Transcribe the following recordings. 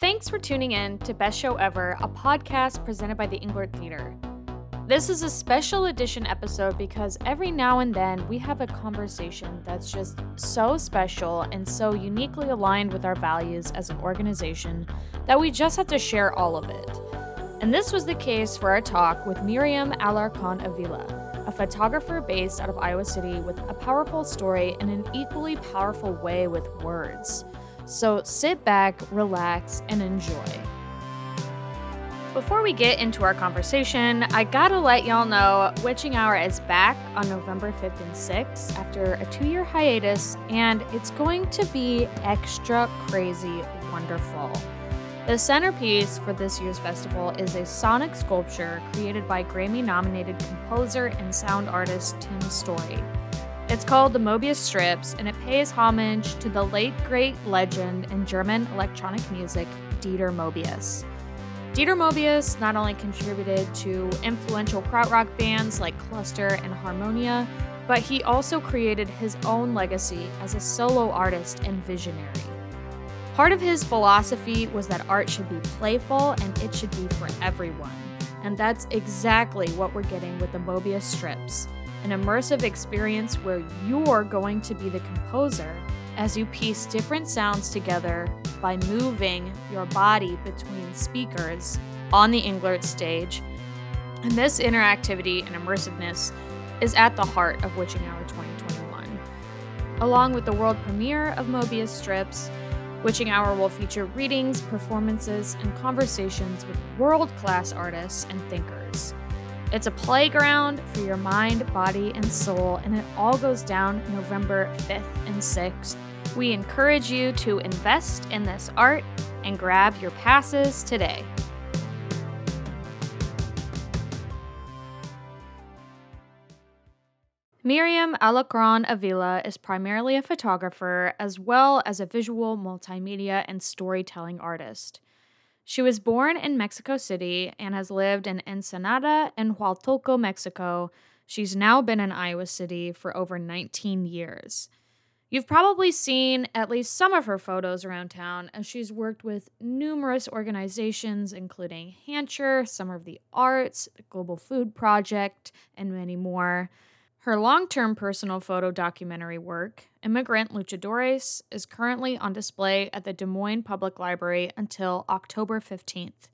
Thanks for tuning in to Best Show Ever, a podcast presented by the Englert Theater. This is a special edition episode because every now and then we have a conversation that's just so special and so uniquely aligned with our values as an organization that we just have to share all of it. And this was the case for our talk with Miriam Alarcon Avila, a photographer based out of Iowa City with a powerful story and an equally powerful way with words. So sit back, relax, and enjoy. Before we get into our conversation, I gotta let y'all know Witching Hour is back on November 5th and 6th after a two year hiatus, and it's going to be extra crazy wonderful. The centerpiece for this year's festival is a sonic sculpture created by Grammy nominated composer and sound artist Tim Story. It's called The Mobius Strips, and it pays homage to the late great legend in German electronic music, Dieter Mobius. Dieter Mobius not only contributed to influential krautrock bands like Cluster and Harmonia, but he also created his own legacy as a solo artist and visionary. Part of his philosophy was that art should be playful and it should be for everyone. And that's exactly what we're getting with the Mobius strips an immersive experience where you're going to be the composer as you piece different sounds together by moving your body between speakers on the Englert stage. And this interactivity and immersiveness is at the heart of Witching Hour 2021. Along with the world premiere of Mobius Strips, Witching Hour will feature readings, performances, and conversations with world class artists and thinkers. It's a playground for your mind, body, and soul, and it all goes down November 5th and 6th. We encourage you to invest in this art and grab your passes today. Miriam Alarcon Avila is primarily a photographer as well as a visual, multimedia, and storytelling artist. She was born in Mexico City and has lived in Ensenada and Huatulco, Mexico. She's now been in Iowa City for over 19 years. You've probably seen at least some of her photos around town as she's worked with numerous organizations, including Hancher, Summer of the Arts, the Global Food Project, and many more. Her long term personal photo documentary work, Immigrant Luchadores, is currently on display at the Des Moines Public Library until October 15th.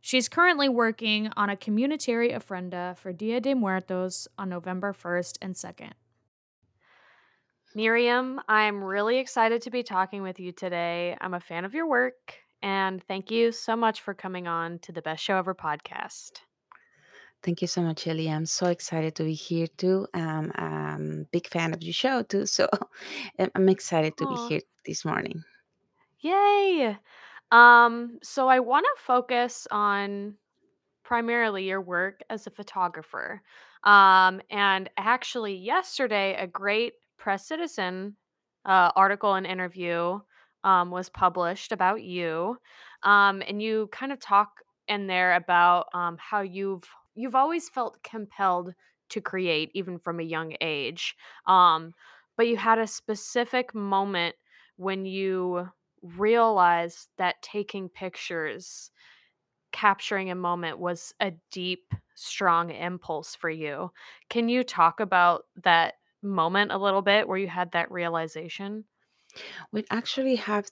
She's currently working on a Comunitaria Ofrenda for Dia de Muertos on November 1st and 2nd. Miriam, I'm really excited to be talking with you today. I'm a fan of your work, and thank you so much for coming on to the Best Show Ever podcast. Thank you so much, Ellie. I'm so excited to be here too. Um, I'm a big fan of your show too, so I'm I'm excited to be Aw. here this morning. Yay! Um, so I want to focus on primarily your work as a photographer. Um, and actually, yesterday, a great Press Citizen uh, article and interview um, was published about you. Um, and you kind of talk in there about um, how you've you've always felt compelled to create, even from a young age. Um, but you had a specific moment when you realized that taking pictures capturing a moment was a deep, strong impulse for you. Can you talk about that moment a little bit where you had that realization? We actually have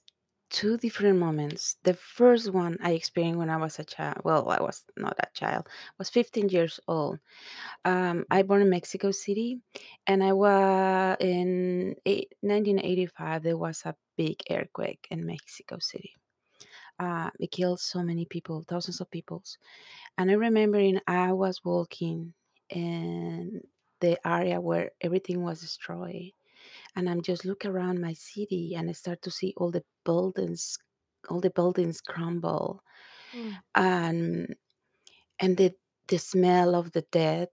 two different moments. The first one I experienced when I was a child. Well, I was not a child. I was 15 years old. Um, I born in Mexico City, and I was in eight, 1985. There was a big earthquake in Mexico City. Uh, it killed so many people, thousands of people. And I remembering I was walking in the area where everything was destroyed. And I'm just look around my city and I start to see all the buildings, all the buildings crumble. Mm, And and the the smell of the dead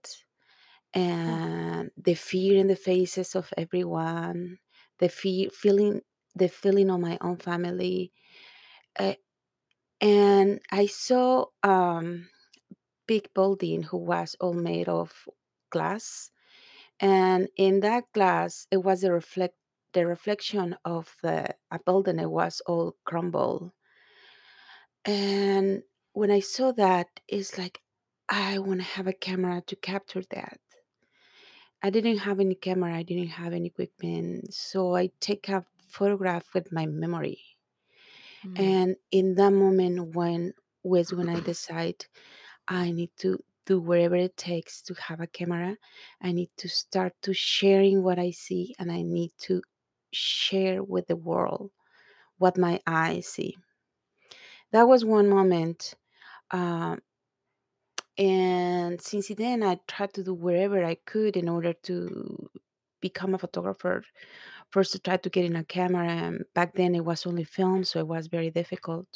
mm, and the fear in the faces of everyone, the fear feeling the feeling of my own family. Uh, and I saw um big building who was all made of glass and in that glass it was a reflect the reflection of the a building it was all crumbled And when I saw that, it's like, I want to have a camera to capture that. I didn't have any camera, I didn't have any equipment. So I take a photograph with my memory. Mm. And in that moment when was when I decide I need to do whatever it takes to have a camera. I need to start to sharing what I see and I need to share with the world what my eyes see. That was one moment. Um, and since then, I tried to do whatever I could in order to become a photographer. First, to try to get in a camera. And back then, it was only film, so it was very difficult.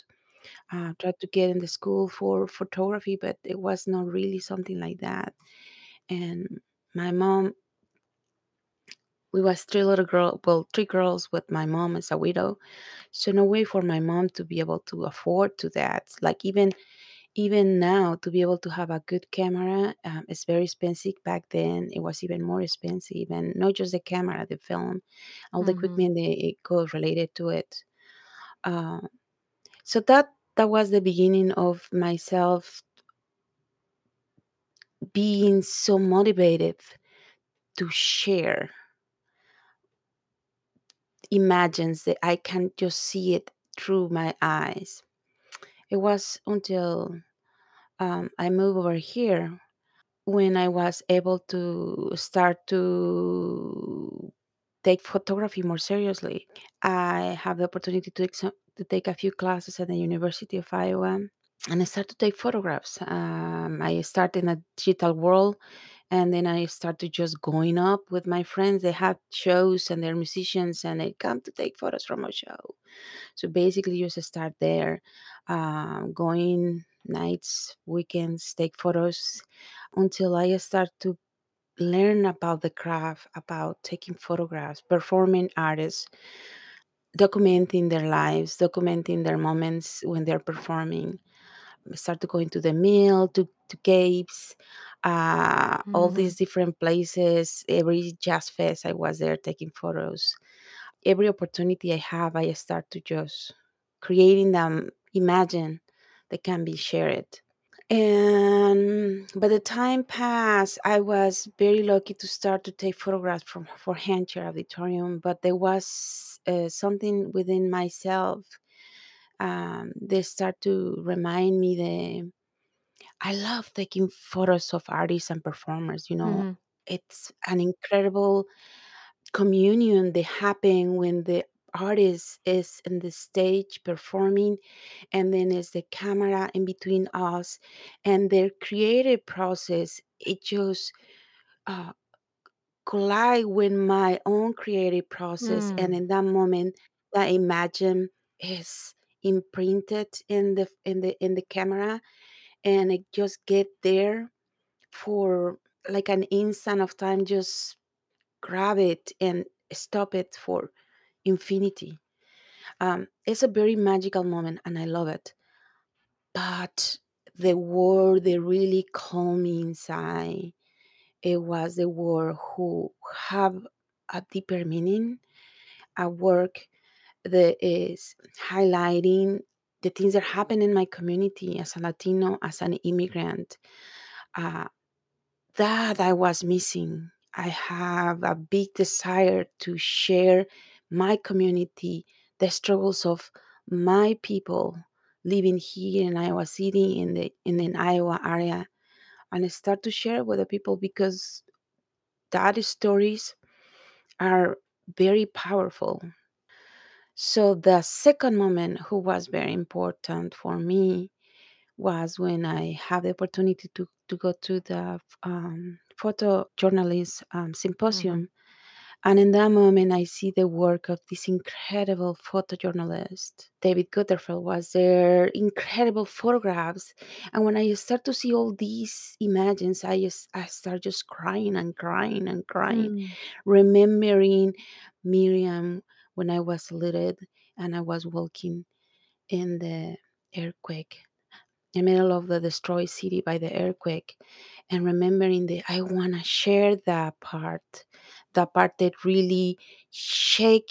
Uh, tried to get in the school for photography, but it was not really something like that. And my mom, we was three little girl, well, three girls with my mom as a widow. So no way for my mom to be able to afford to that. Like even even now to be able to have a good camera um, it's very expensive back then it was even more expensive and not just the camera the film all the Mhm. equipment that it goes related to it uh, so that that was the beginning of myself being so motivated to share imagines that i can just see it through my eyes it was until um, i moved over here when I was able to start to take photography more seriously. I have the opportunity to, to take a few classes at the University of Iowa and I started to take photographs. Um, I started in a digital world and then I started just going up with my friends. They had shows and they're musicians and they come to take photos from a show. So basically, you just start there, um, going nights, weekends, take photos until I start to learn about the craft, about taking photographs, performing artists, documenting their lives, documenting their moments when they're performing. Start started going to the mill, to, to caves, uh, all Mhm. these different places. Every jazz fest, I was there taking photos. Every opportunity I have, I start to just creating them, imagine they can be shared. And by the time passed, I was very lucky to start to take photographs from for Hancher Auditorium. But there was uh, something within myself. Um, they start to remind me that I love taking photos of artists and performers. You know, Mhm. it's an incredible communion that happen when the artist is in the stage performing and then is the camera in between us and their creative process it just uh, collide with my own creative process and Mm. in that moment that imagine is imprinted in the in the in the camera and it just get there for like an instant of time just grab it and stop it for infinity um, it's a very magical moment and i love it But the word that really called me inside, it was the word who have a deeper meaning, a work that is highlighting the things that happen in my community as a Latino, as an immigrant. Uh, that I was missing. I have a big desire to share my community, the struggles of my people living here in Iowa City in the in the Iowa area and I start to share with the people because that stories are very powerful. So the second moment who was very important for me was when I had the opportunity to, to go to the um, photojournalist um, Mhm. symposium And in that moment, I see the work of this incredible photojournalist. David Guttenfelder was there, incredible photographs. And when I start to see all these images, I just I start just crying and crying and crying, Mm. remembering Miriam when I was little and I was walking in the earthquake in the middle of the destroyed city by the earthquake and remembering that I want to share that part, that part that really shake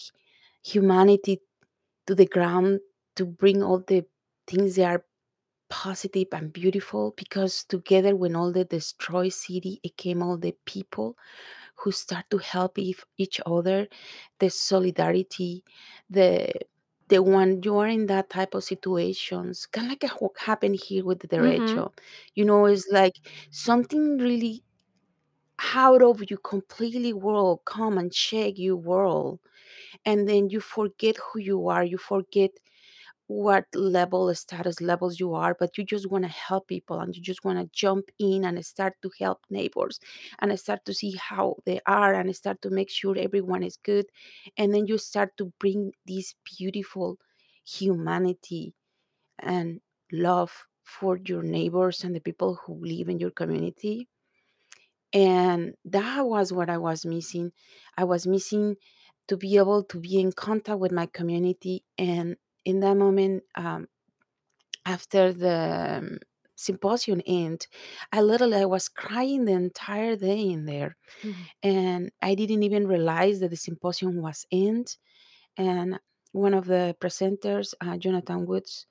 humanity to the ground to bring all the things that are positive and beautiful because together when all the destroyed city it came all the people who start to help each each other the solidarity the the one you are in that type of situations kind of like what happened here with the Mhm. derecho you know it's like something really out of you completely world come and shake your world and then you forget who you are you forget what level status levels you are but you just want to help people and you just want to jump in and start to help neighbors and start to see how they are and start to make sure everyone is good and then you start to bring this beautiful humanity and love for your neighbors and the people who live in your community and that was what I was missing. I was missing to be able to be in contact with my community. And in that moment, um, after the um, symposium end, I literally I was crying the entire day in there, Mhm. and I didn't even realize that the symposium was end. And one of the presenters, uh, Jonathan Woods,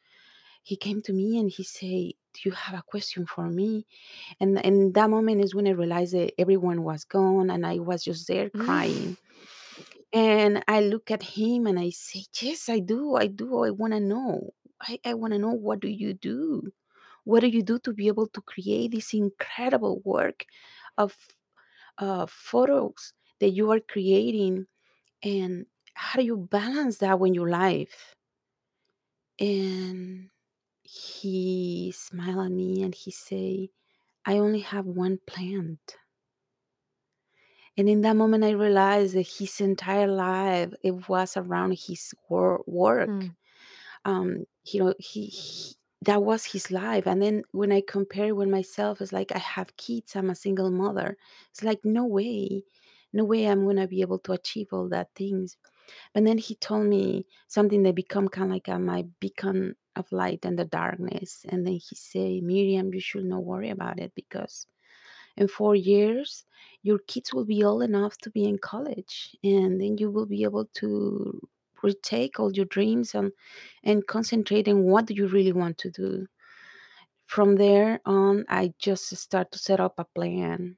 he came to me and he said, "Do you have a question for me?" And in that moment is when I realized that everyone was gone and I was just there crying. And I look at him and I say, Yes, I do. I do. I want to know. I, I want to know what do you do? What do you do to be able to create this incredible work of uh, photos that you are creating? And how do you balance that when your life And he smiled at me and he say, I only have one plant. And in that moment, I realized that his entire life it was around his wor- work. Mm. Um, you know, he, he that was his life. And then when I compare with myself, it's like I have kids. I'm a single mother. It's like no way, no way I'm gonna be able to achieve all that things. And then he told me something that become kind of like a, my beacon of light and the darkness. And then he say, Miriam, you should not worry about it because in four years your kids will be old enough to be in college and then you will be able to retake all your dreams and and concentrate on what do you really want to do from there on i just start to set up a plan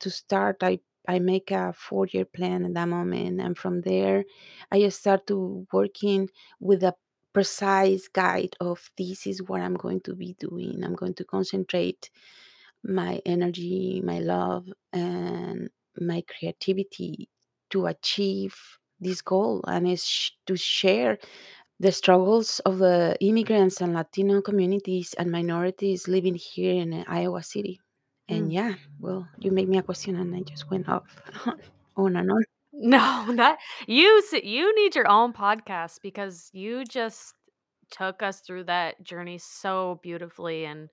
to start i i make a four year plan at that moment and from there i start to working with a precise guide of this is what i'm going to be doing i'm going to concentrate my energy, my love, and my creativity to achieve this goal and is sh- to share the struggles of the immigrants and Latino communities and minorities living here in Iowa City. And Mm. yeah, well, you made me a question and I just went off on and on. No, that you you need your own podcast because you just took us through that journey so beautifully and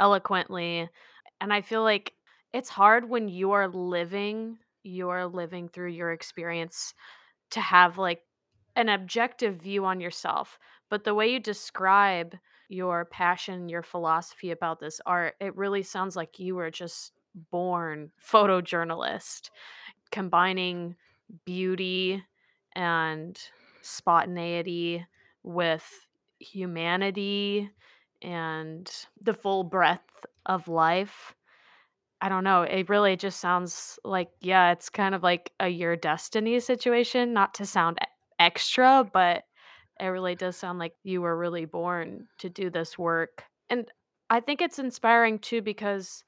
eloquently, and I feel like it's hard when you are living you're living through your experience to have, like, an objective view on yourself, but the way you describe your passion, your philosophy about this art, it really sounds like you were just born photojournalist combining beauty and spontaneity with humanity and the full breadth of life. I don't know, it really just sounds like yeah, it's kind of like a your destiny situation, not to sound extra, but it really does sound like you were really born to do this work, and I think it's inspiring too because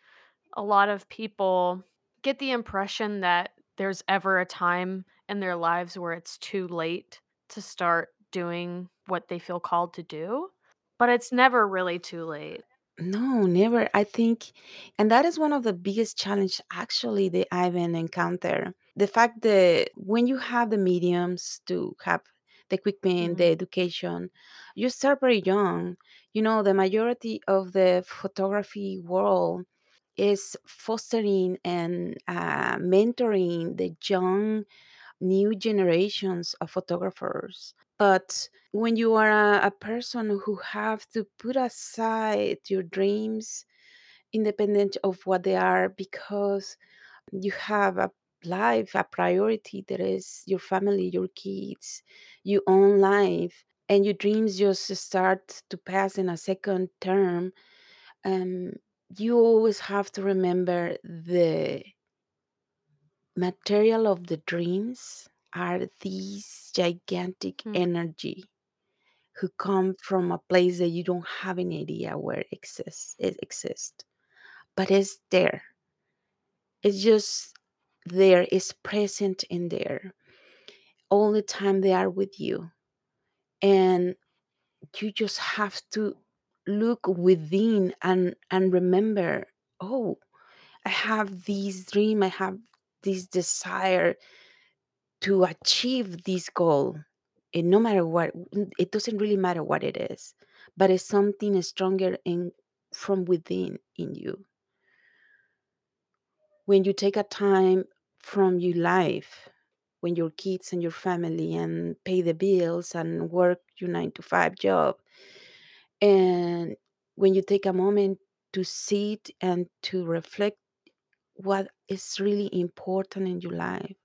a lot of people get the impression that there's ever a time in their lives where it's too late to start doing what they feel called to do, but it's never really too late. No, never. I think, and that is one of the biggest challenge actually that I've been encounter. The fact that when you have the mediums to have the equipment, the Mhm. education, you start very young. You know, the majority of the photography world is fostering and uh, mentoring the young new generations of photographers. But when you are a, a person who have to put aside your dreams independent of what they are because you have a life, a priority that is your family, your kids, your own life. and your dreams just start to pass in a second term, um, you always have to remember the material of the dreams are these gigantic Mm, energy who come from a place that you don't have any idea where it exists it exists but it's there. It's just there it's present in there. All the time they are with you. And you just have to look within and and remember oh i have this dream i have this desire to achieve this goal. And no matter what it doesn't really matter what it is but it's something stronger in from within in you. When you take a time from your life when your kids and your family and pay the bills and work your 9 to 5 job and when you take a moment to sit and to reflect what is really important in your life.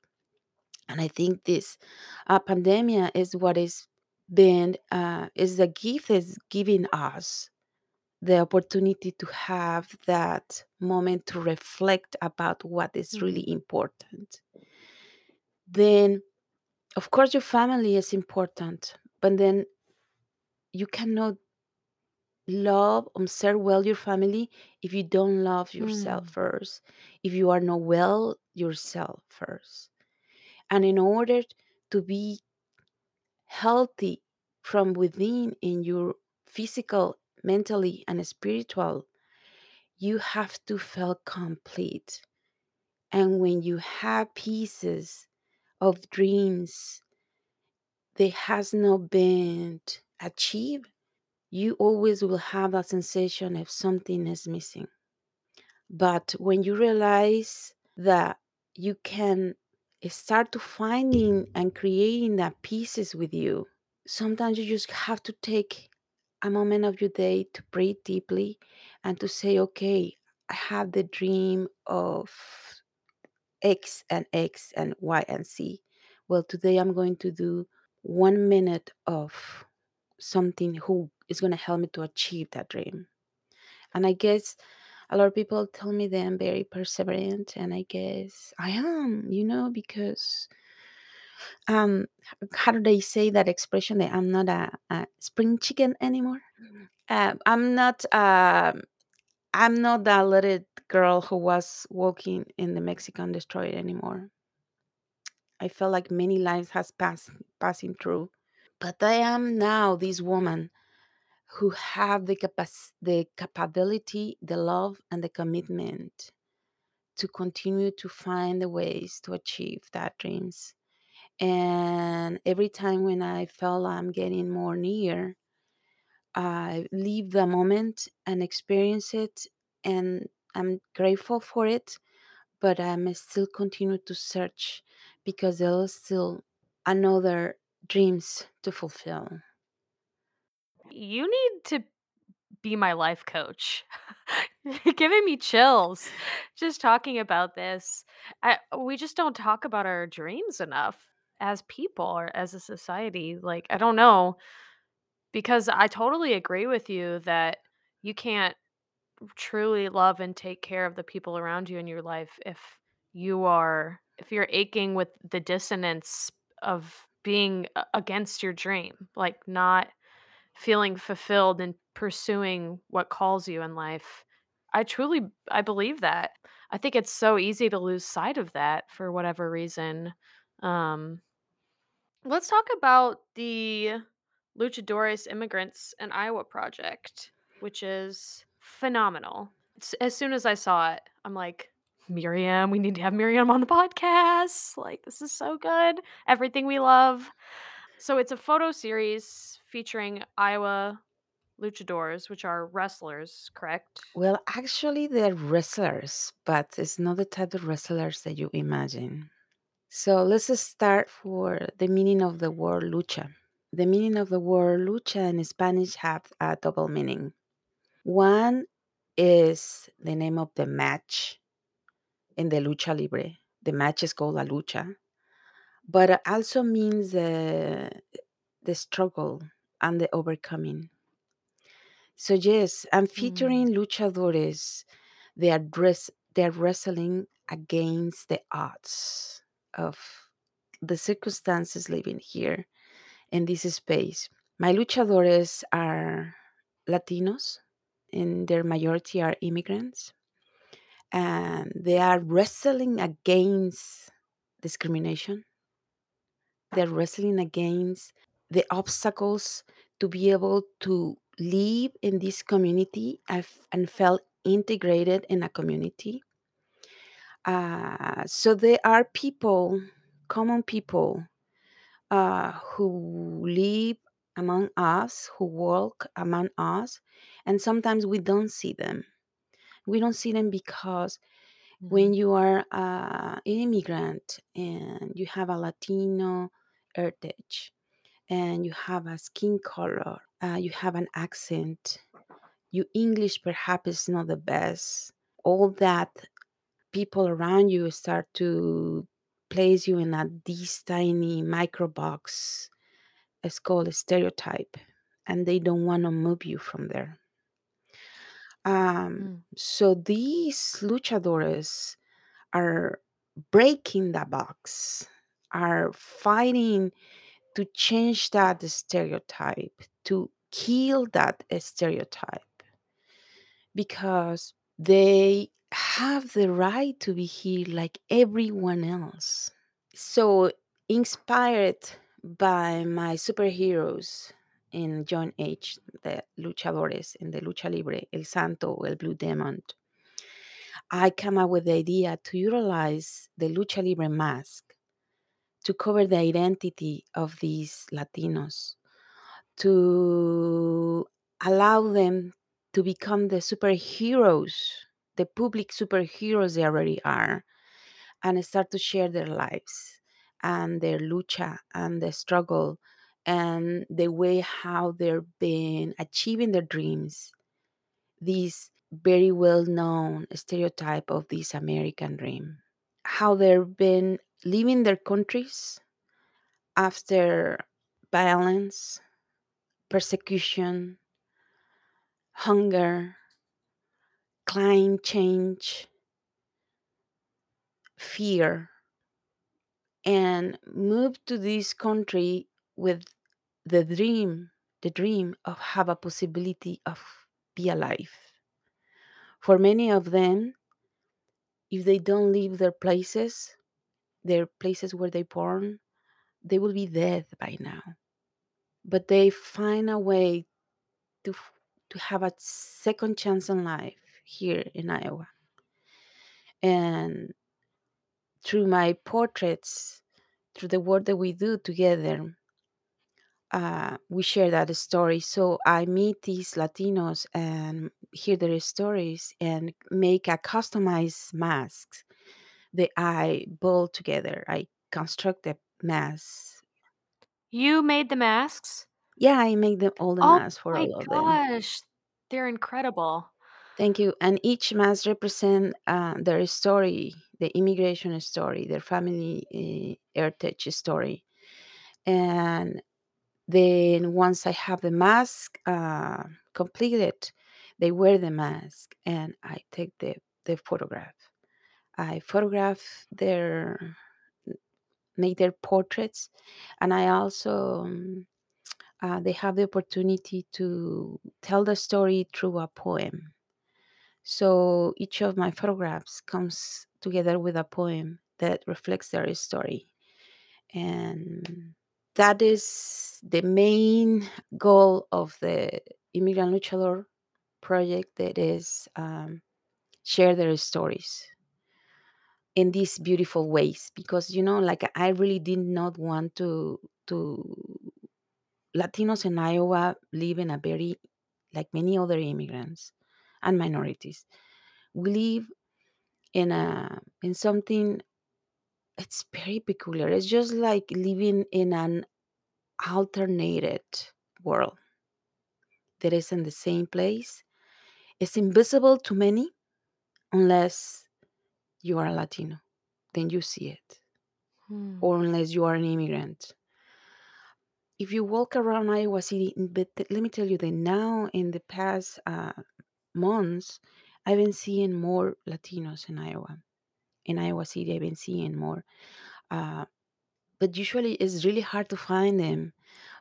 And i think this uh, pandemia is what is been uh, is the gift is giving us the opportunity to have that moment to reflect about what is really important. Then of course your family is important but then you cannot love and serve well your family if you don't love yourself mm, first if you are not well yourself first. And in order to be healthy from within in your physical mentally and spiritual you have to feel complete. And when you have pieces of dreams that has not been achieved you always will have that sensation if something is missing. But when you realize that you can start to finding and creating that pieces with you sometimes you just have to take a moment of your day to breathe deeply and to say okay i have the dream of x and x and y and z. Well today i'm going to do one minute of something who is going to help me to achieve that dream. And i guess a lot of people tell me that i'm very perseverant and i guess i am you know because um how do they say that expression that i'm not a, a spring chicken anymore? Uh, i'm not um i'm not that little girl who was walking in the mexican destroyer anymore. I felt like many lives has passed passing through. But i am now this woman who have the capac- the capability the love and the commitment to continue to find the ways to achieve that dreams and every time when i felt i'm getting more near I leave the moment and experience it, and I'm grateful for it. But I'm still continue to search because there is still another dreams to fulfill. You need to be my life coach. Giving me chills just talking about this. I, we just don't talk about our dreams enough as people or as a society. Like, I don't know, because I totally agree with you that you can't truly love and take care of the people around you in your life if you are if you're aching with the dissonance of being against your dream like not feeling fulfilled and pursuing what calls you in life i truly i believe that. I think it's so easy to lose sight of that for whatever reason um let's talk about the luchadores immigrants in iowa project which is phenomenal. S- as soon as i saw it i'm like miriam we need to have miriam on the podcast like this is so good everything we love. So it's a photo series featuring iowa luchadors, which are wrestlers, correct? Well, actually, they're wrestlers, but it's not the type of wrestlers that you imagine. So let's start for the meaning of the word lucha. The meaning of the word lucha in Spanish have a double meaning. One is the name of the match in the lucha libre. The match is called la lucha, but also means the the struggle. And the overcoming. So yes, I'm Mm. featuring luchadores. They are dress they're wrestling against the odds of the circumstances living here in this space. My luchadores are Latinos, and their majority are immigrants, and they are wrestling against discrimination. They're wrestling against the obstacles to be able to live in this community and and felt integrated in a community. Uh, so there are people, common people, uh, who live among us, who walk among us, and sometimes we don't see them. We don't see them because when Mhm. you are uh, an immigrant and you have a Latino heritage and you have a skin color, uh, you have an accent, your English perhaps is not the best. All that people around you start to place you in a this tiny micro box. It's called a stereotype, and they don't want to move you from there. Um, Mm. so these luchadores are breaking the box, are fighting to change that stereotype, to kill that stereotype, because they have the right to be here like everyone else. So, inspired by my superheroes in John H., the luchadores in the Lucha Libre, El Santo, El Blue Demon, I came up with the idea to utilize the Lucha Libre mask to cover the identity of these Latinos, to allow them to become the superheroes, the public superheroes they already are, and start to share their lives and their lucha and the struggle and the way how they've been achieving their dreams. This very well known stereotype of this American dream. How they've been leaving their countries after violence, persecution, hunger, climate change, fear, and moved to this country with the dream, the dream of have a possibility of be alive. For many of them, if they don't leave their places, their places where they born, they will be dead by now. But they find a way to to have a second chance in life here in Iowa. And through my portraits, through the work that we do together, uh, we share that story. So I meet these Latinos and hear their stories and make a customized masks that I build together. I construct the masks. You made the masks? Yeah, I make them all the Oh masks for my all of them. Oh gosh. They're incredible. Thank you. And each mask represent uh, their story, the immigration story, their family uh, heritage story. And Then once I have the mask uh, completed, they wear the mask and I take the, the photograph. I photograph their make their portraits, and I also um, uh, they have the opportunity to tell the story through a poem. So each of my photographs comes together with a poem that reflects their story. And that is the main goal of the Immigrant Luchador project that is um, share their stories in these beautiful ways because you know like i really did not want to to latinos in iowa live in a very like many other immigrants and minorities. We live in a in something it's very peculiar. It's just like living in an alternated world that is in the same place. Is invisible to many unless you are a Latino. Then you see it, Hmm. or unless you are an immigrant. if you walk around Iowa City, but th- let me tell you that now in the past uh, months, I've been seeing more Latinos in Iowa. In Iowa City, I've been seeing more. Uh, but usually it's really hard to find them.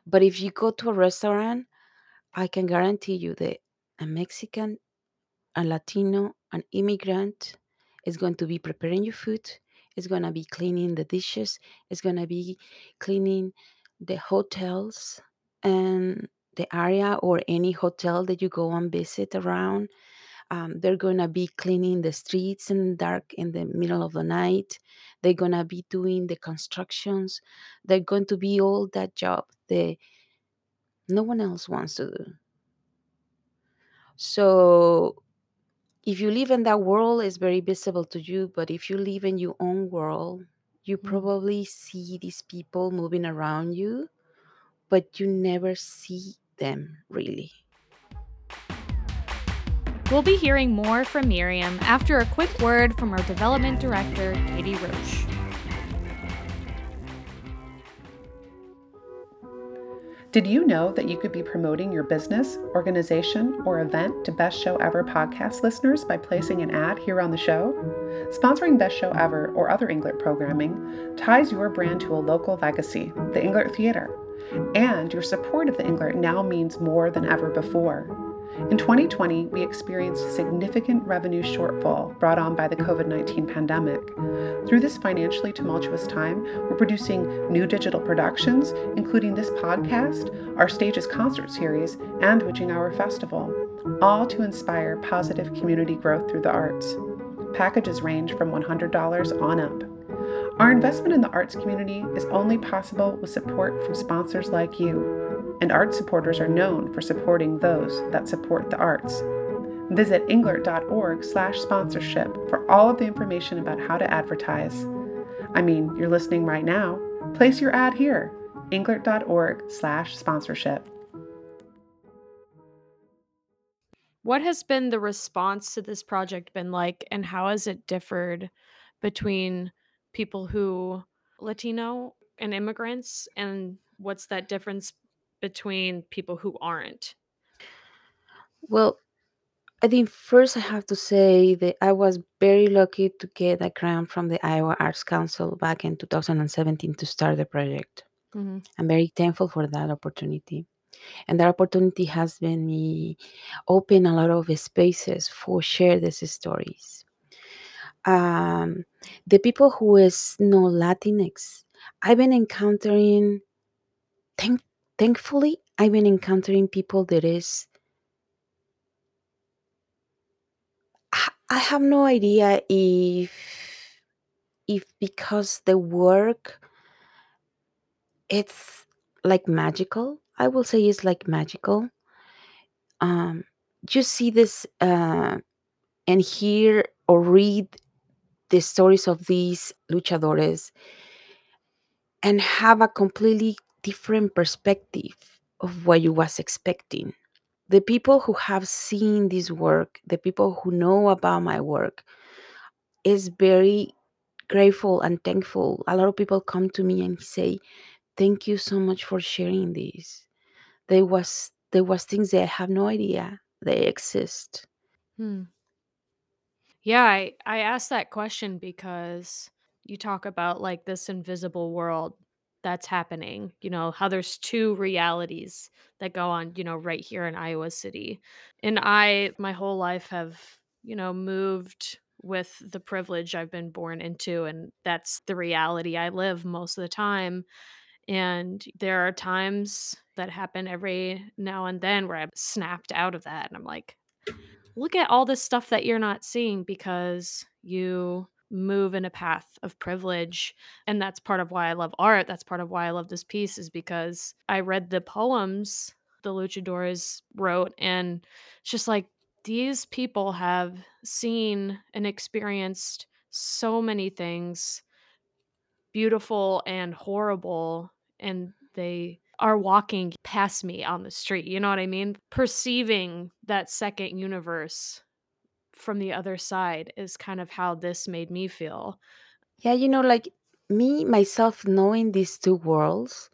But if you go to a restaurant, I can guarantee you that a Mexican, a Latino, an immigrant is going to be preparing your food, It's going to be cleaning the dishes, It's going to be cleaning the hotels and the area or any hotel that you go and visit around. Um, they're going to be cleaning the streets in the dark in the middle of the night. They're going to be doing the constructions. They're going to be all that job that no one else wants to do. So if you live in that world, it's very visible to you. But if you live in your own world, you Mm. probably see these people moving around you, but you never see them really. We'll be hearing more from Miriam after a quick word from our development director, Katie Roche. Did you know that you could be promoting your business, organization, or event to Best Show Ever podcast listeners by placing an ad here on the show? Sponsoring Best Show Ever or other Englert programming ties your brand to a local legacy, the Englert Theater. And your support of the Englert now means more than ever before. In 2020, we experienced significant revenue shortfall brought on by the COVID 19 pandemic. Through this financially tumultuous time, we're producing new digital productions, including this podcast, our Stages concert series, and Witching Hour Festival, all to inspire positive community growth through the arts. Packages range from $100 on up. Our investment in the arts community is only possible with support from sponsors like you, and art supporters are known for supporting those that support the arts. Visit englert.org slash sponsorship for all of the information about how to advertise. I mean, you're listening right now. Place your ad here, englert.org slash sponsorship. What has been the response to this project been like, and how has it differed between people who Latino and immigrants, and what's that difference between people who aren't? Well, I think first I have to say that I was very lucky to get a grant from the Iowa Arts Council back in 2017 to start the project. Mhm. I'm very thankful for that opportunity. And that opportunity has been me open a lot of spaces for share these stories. Um, the people who is no Latinx, I've been encountering. Thank, thankfully, I've been encountering people that is. I have no idea if if because the work it's like magical. I will say it's like magical. Um, you see this uh, and hear or read the stories of these luchadores and have a completely different perspective of what you was expecting. The people who have seen this work, the people who know about my work, is very grateful and thankful. A lot of people come to me and say, "Thank you so much for sharing this." There was there was things that I have no idea they exist. Hmm. Yeah, I I asked that question because you talk about like this invisible world that's happening, you know, how there's two realities that go on, you know, right here in Iowa City. And I my whole life have, you know, moved with the privilege I've been born into and that's the reality I live most of the time. And there are times that happen every now and then where I'm snapped out of that and I'm like, look at all this stuff that you're not seeing because you move in a path of privilege and that's part of why I love art that's part of why I love this piece is because I read the poems the luchadores wrote and it's just like these people have seen and experienced so many things beautiful and horrible and they are walking past me on the street you know what i mean? Perceiving that second universe from the other side is kind of how this made me feel. Yeah, you know, like me myself knowing these two worlds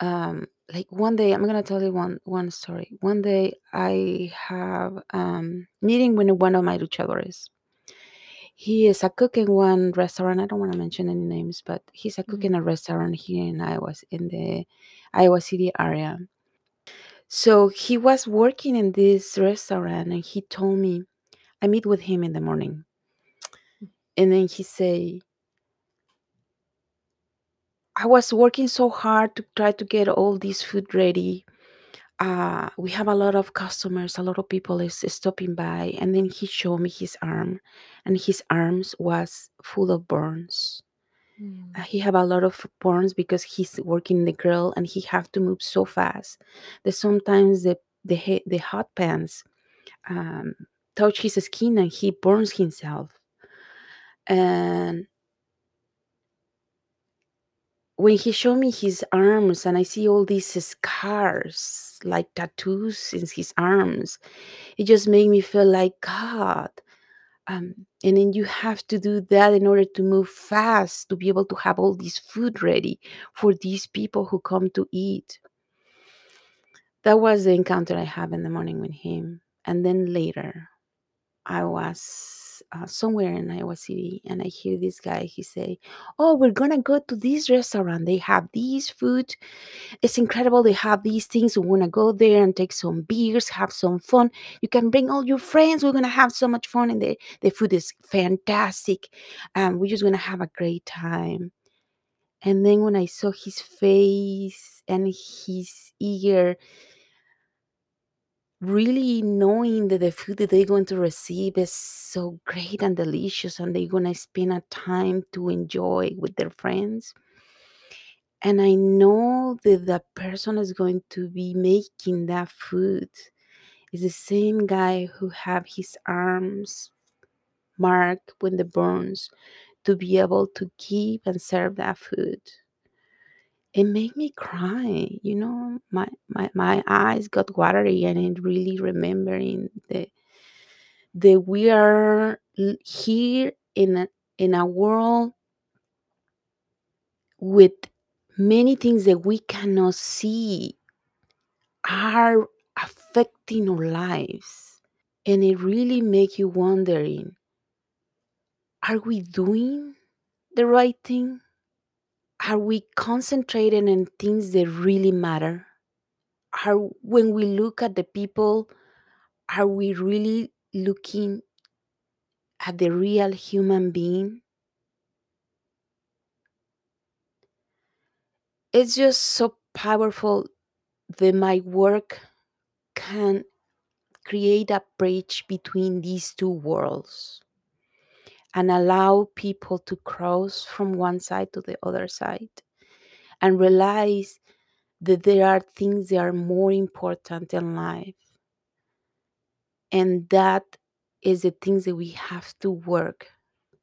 um like one day i'm gonna tell you one one story one day i have um meeting with one of my luchadores he is a cook in one restaurant i don't want to mention any names but he's a cook Mhm. in a restaurant here in iowa in the iowa city area so he was working in this restaurant and he told me i meet with him in the morning and then he say i was working so hard to try to get all this food ready uh, we have a lot of customers, a lot of people is stopping by, and then he showed me his arm, and his arms was full of burns. Mm. Uh, he have a lot of burns because he's working in the grill, and he have to move so fast that sometimes the the he- the hot pans um, touch his skin and he burns himself. And when he showed me his arms, and I see all these scars like tattoos in his arms, it just made me feel like God. Um, and then you have to do that in order to move fast to be able to have all this food ready for these people who come to eat. That was the encounter I have in the morning with him. And then later, I was uh, somewhere in Iowa City and I hear this guy, he say, oh, we're to go to this restaurant. They have these food it's incredible. They have these things. We want to go there and take some beers, have some fun. You can bring all your friends. We're gonna have so much fun, and the the food is fantastic. Um, we're just gonna have a great time. And then when I saw his face and his eager, really knowing that the food that they're going to receive is so great and delicious, and they're gonna spend a time to enjoy with their friends and I know that the person is going to be making that food is the same guy who have his arms marked with the burns to be able to keep and serve that food. It made me cry, you know. My my, my eyes got watery, and it really remembering the that we are here in a, in a world with many things that we cannot see are affecting our lives and it really make you wondering are we doing the right thing are we concentrating on things that really matter? Are when we look at the people are we really looking at the real human being? It's just so powerful that my work can create a bridge between these two worlds and allow people to cross from one side to the other side and realize that there are things that are more important in life. And that is the things that we have to work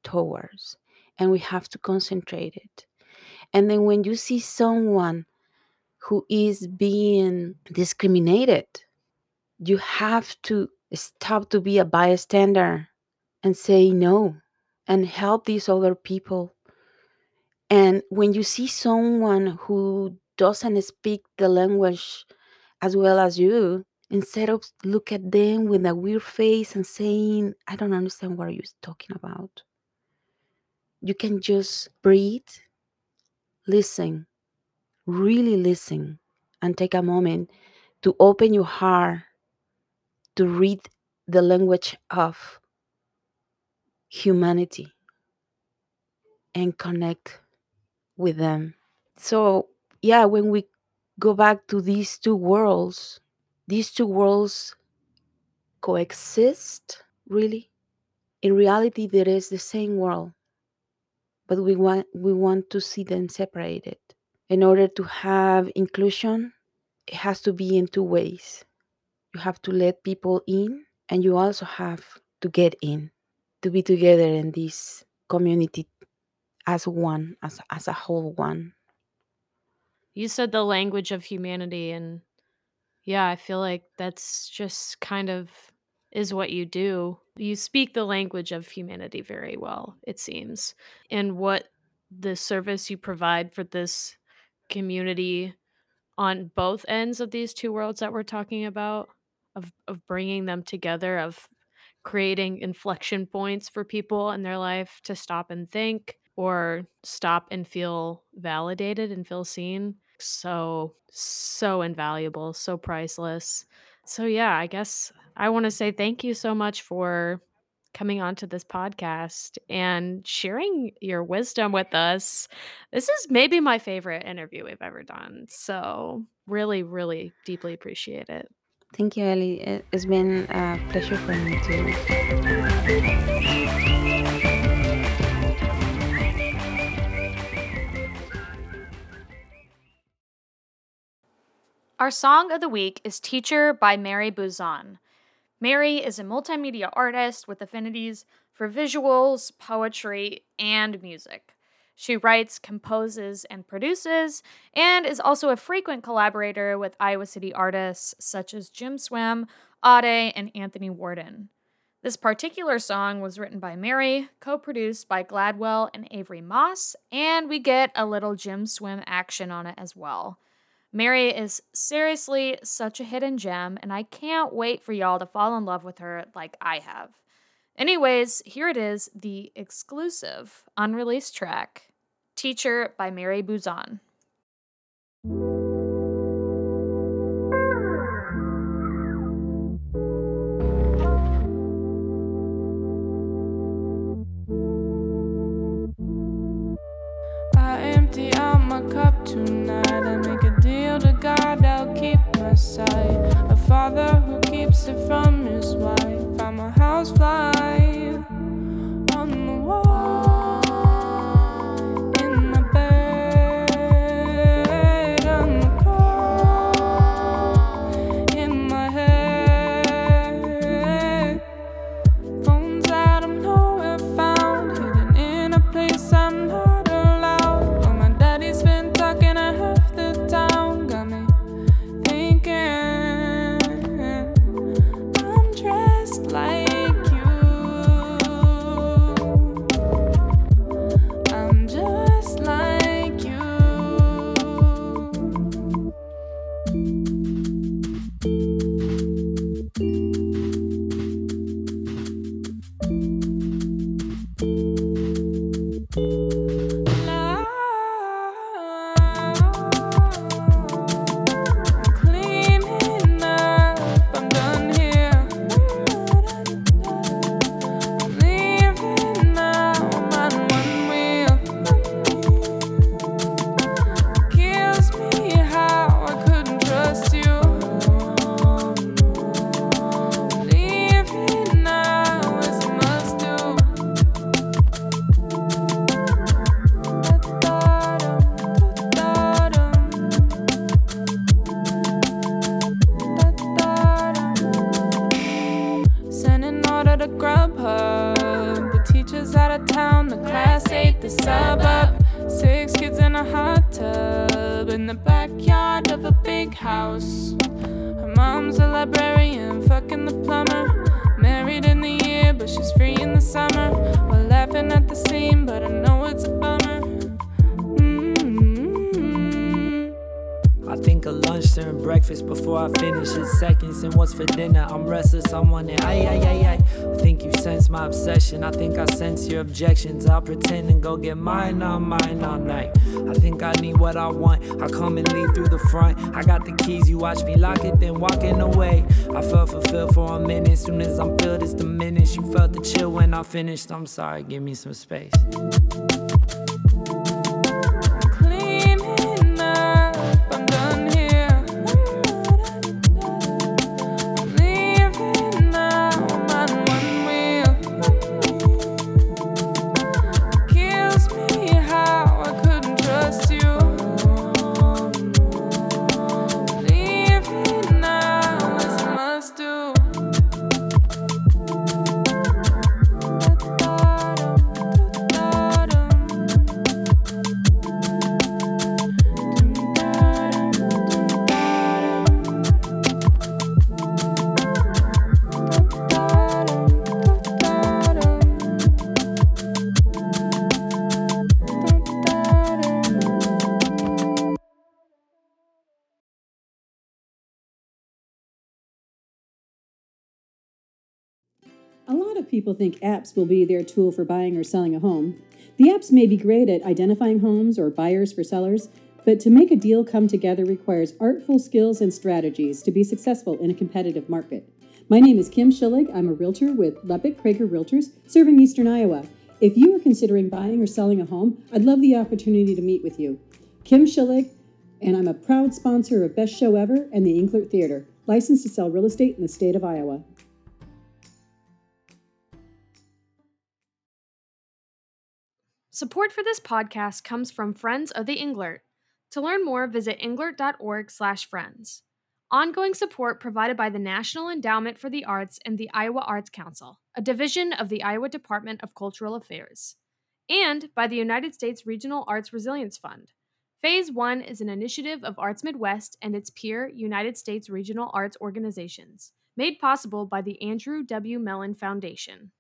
towards and we have to concentrate it. And then when you see someone who is being discriminated you have to stop to be a bystander and say no and help these other people. And when you see someone who doesn't speak the language as well as you, instead of look at them with a weird face and saying, I don't understand what you're talking about, you can just breathe, listen, really listen, and take a moment to open your heart to read the language of humanity and connect with them. So, yeah, when we go back to these two worlds, these two worlds coexist, really. In reality, there is the same world, but we want we want to see them separated. In order to have inclusion, it has to be in two ways. You have to let people in, and you also have to get in to be together in this community as one, as as a whole one. You said the language of humanity and yeah, I feel like that's just kind of is what you do. You speak the language of humanity very well, it seems. And what the service you provide for this community on both ends of these two worlds that we're talking about of of bringing them together of creating inflection points for people in their life to stop and think or stop and feel validated and feel seen so so invaluable so priceless so yeah i guess i want to say thank you so much for coming onto this podcast and sharing your wisdom with us. This is maybe my favorite interview we've ever done. So, really, really deeply appreciate it. Thank you, Ellie. It- It's been a pleasure for me too. Our song of the week is Teacher by Mary Buzan. Mary is a multimedia artist with affinities for visuals, poetry, and music. She writes, composes, and produces, and is also a frequent collaborator with Iowa City artists such as Jim Swim, Ade, and Anthony Warden. This particular song was written by Mary, co produced by Gladwell and Avery Moss, and we get a little Jim Swim action on it as well. Mary is seriously such a hidden gem, and I can't wait for y'all to fall in love with her like I have. Anyways, here it is the exclusive unreleased track Teacher by Mary Buzan. I empty out my cup tonight. I make a deal to God, I'll keep my side. And what's for dinner. I'm restless, I'm ay, ay. I think you sense my obsession. I think I sense your objections. I'll pretend and go get mine on mine all night. I think I need what I want. I come and leave through the front. I got the keys, you watch me lock it, then walking away. I felt fulfilled for a minute. Soon as I'm filled, it's diminished. You felt the chill when I finished. I'm sorry, give me some space. People think apps will be their tool for buying or selling a home. The apps may be great at identifying homes or buyers for sellers, but to make a deal come together requires artful skills and strategies to be successful in a competitive market. My name is Kim Schillig. I'm a realtor with Lepic-Kroeger Realtors serving Eastern Iowa. If you are considering buying or selling a home, I'd love the opportunity to meet with you. Kim Schillig, and I'm a proud sponsor of Best Show Ever and the Englert Theater, licensed to sell real estate in the state of Iowa. Support for this podcast comes from Friends of the Englert. To learn more, visit englert.org/friends. Ongoing support provided by the National Endowment for the Arts and the Iowa Arts Council, a division of the Iowa Department of Cultural Affairs, and by the United States Regional Arts Resilience Fund. Phase 1 is an initiative of Arts Midwest and its peer United States regional arts organizations, made possible by the Andrew W. Mellon Foundation.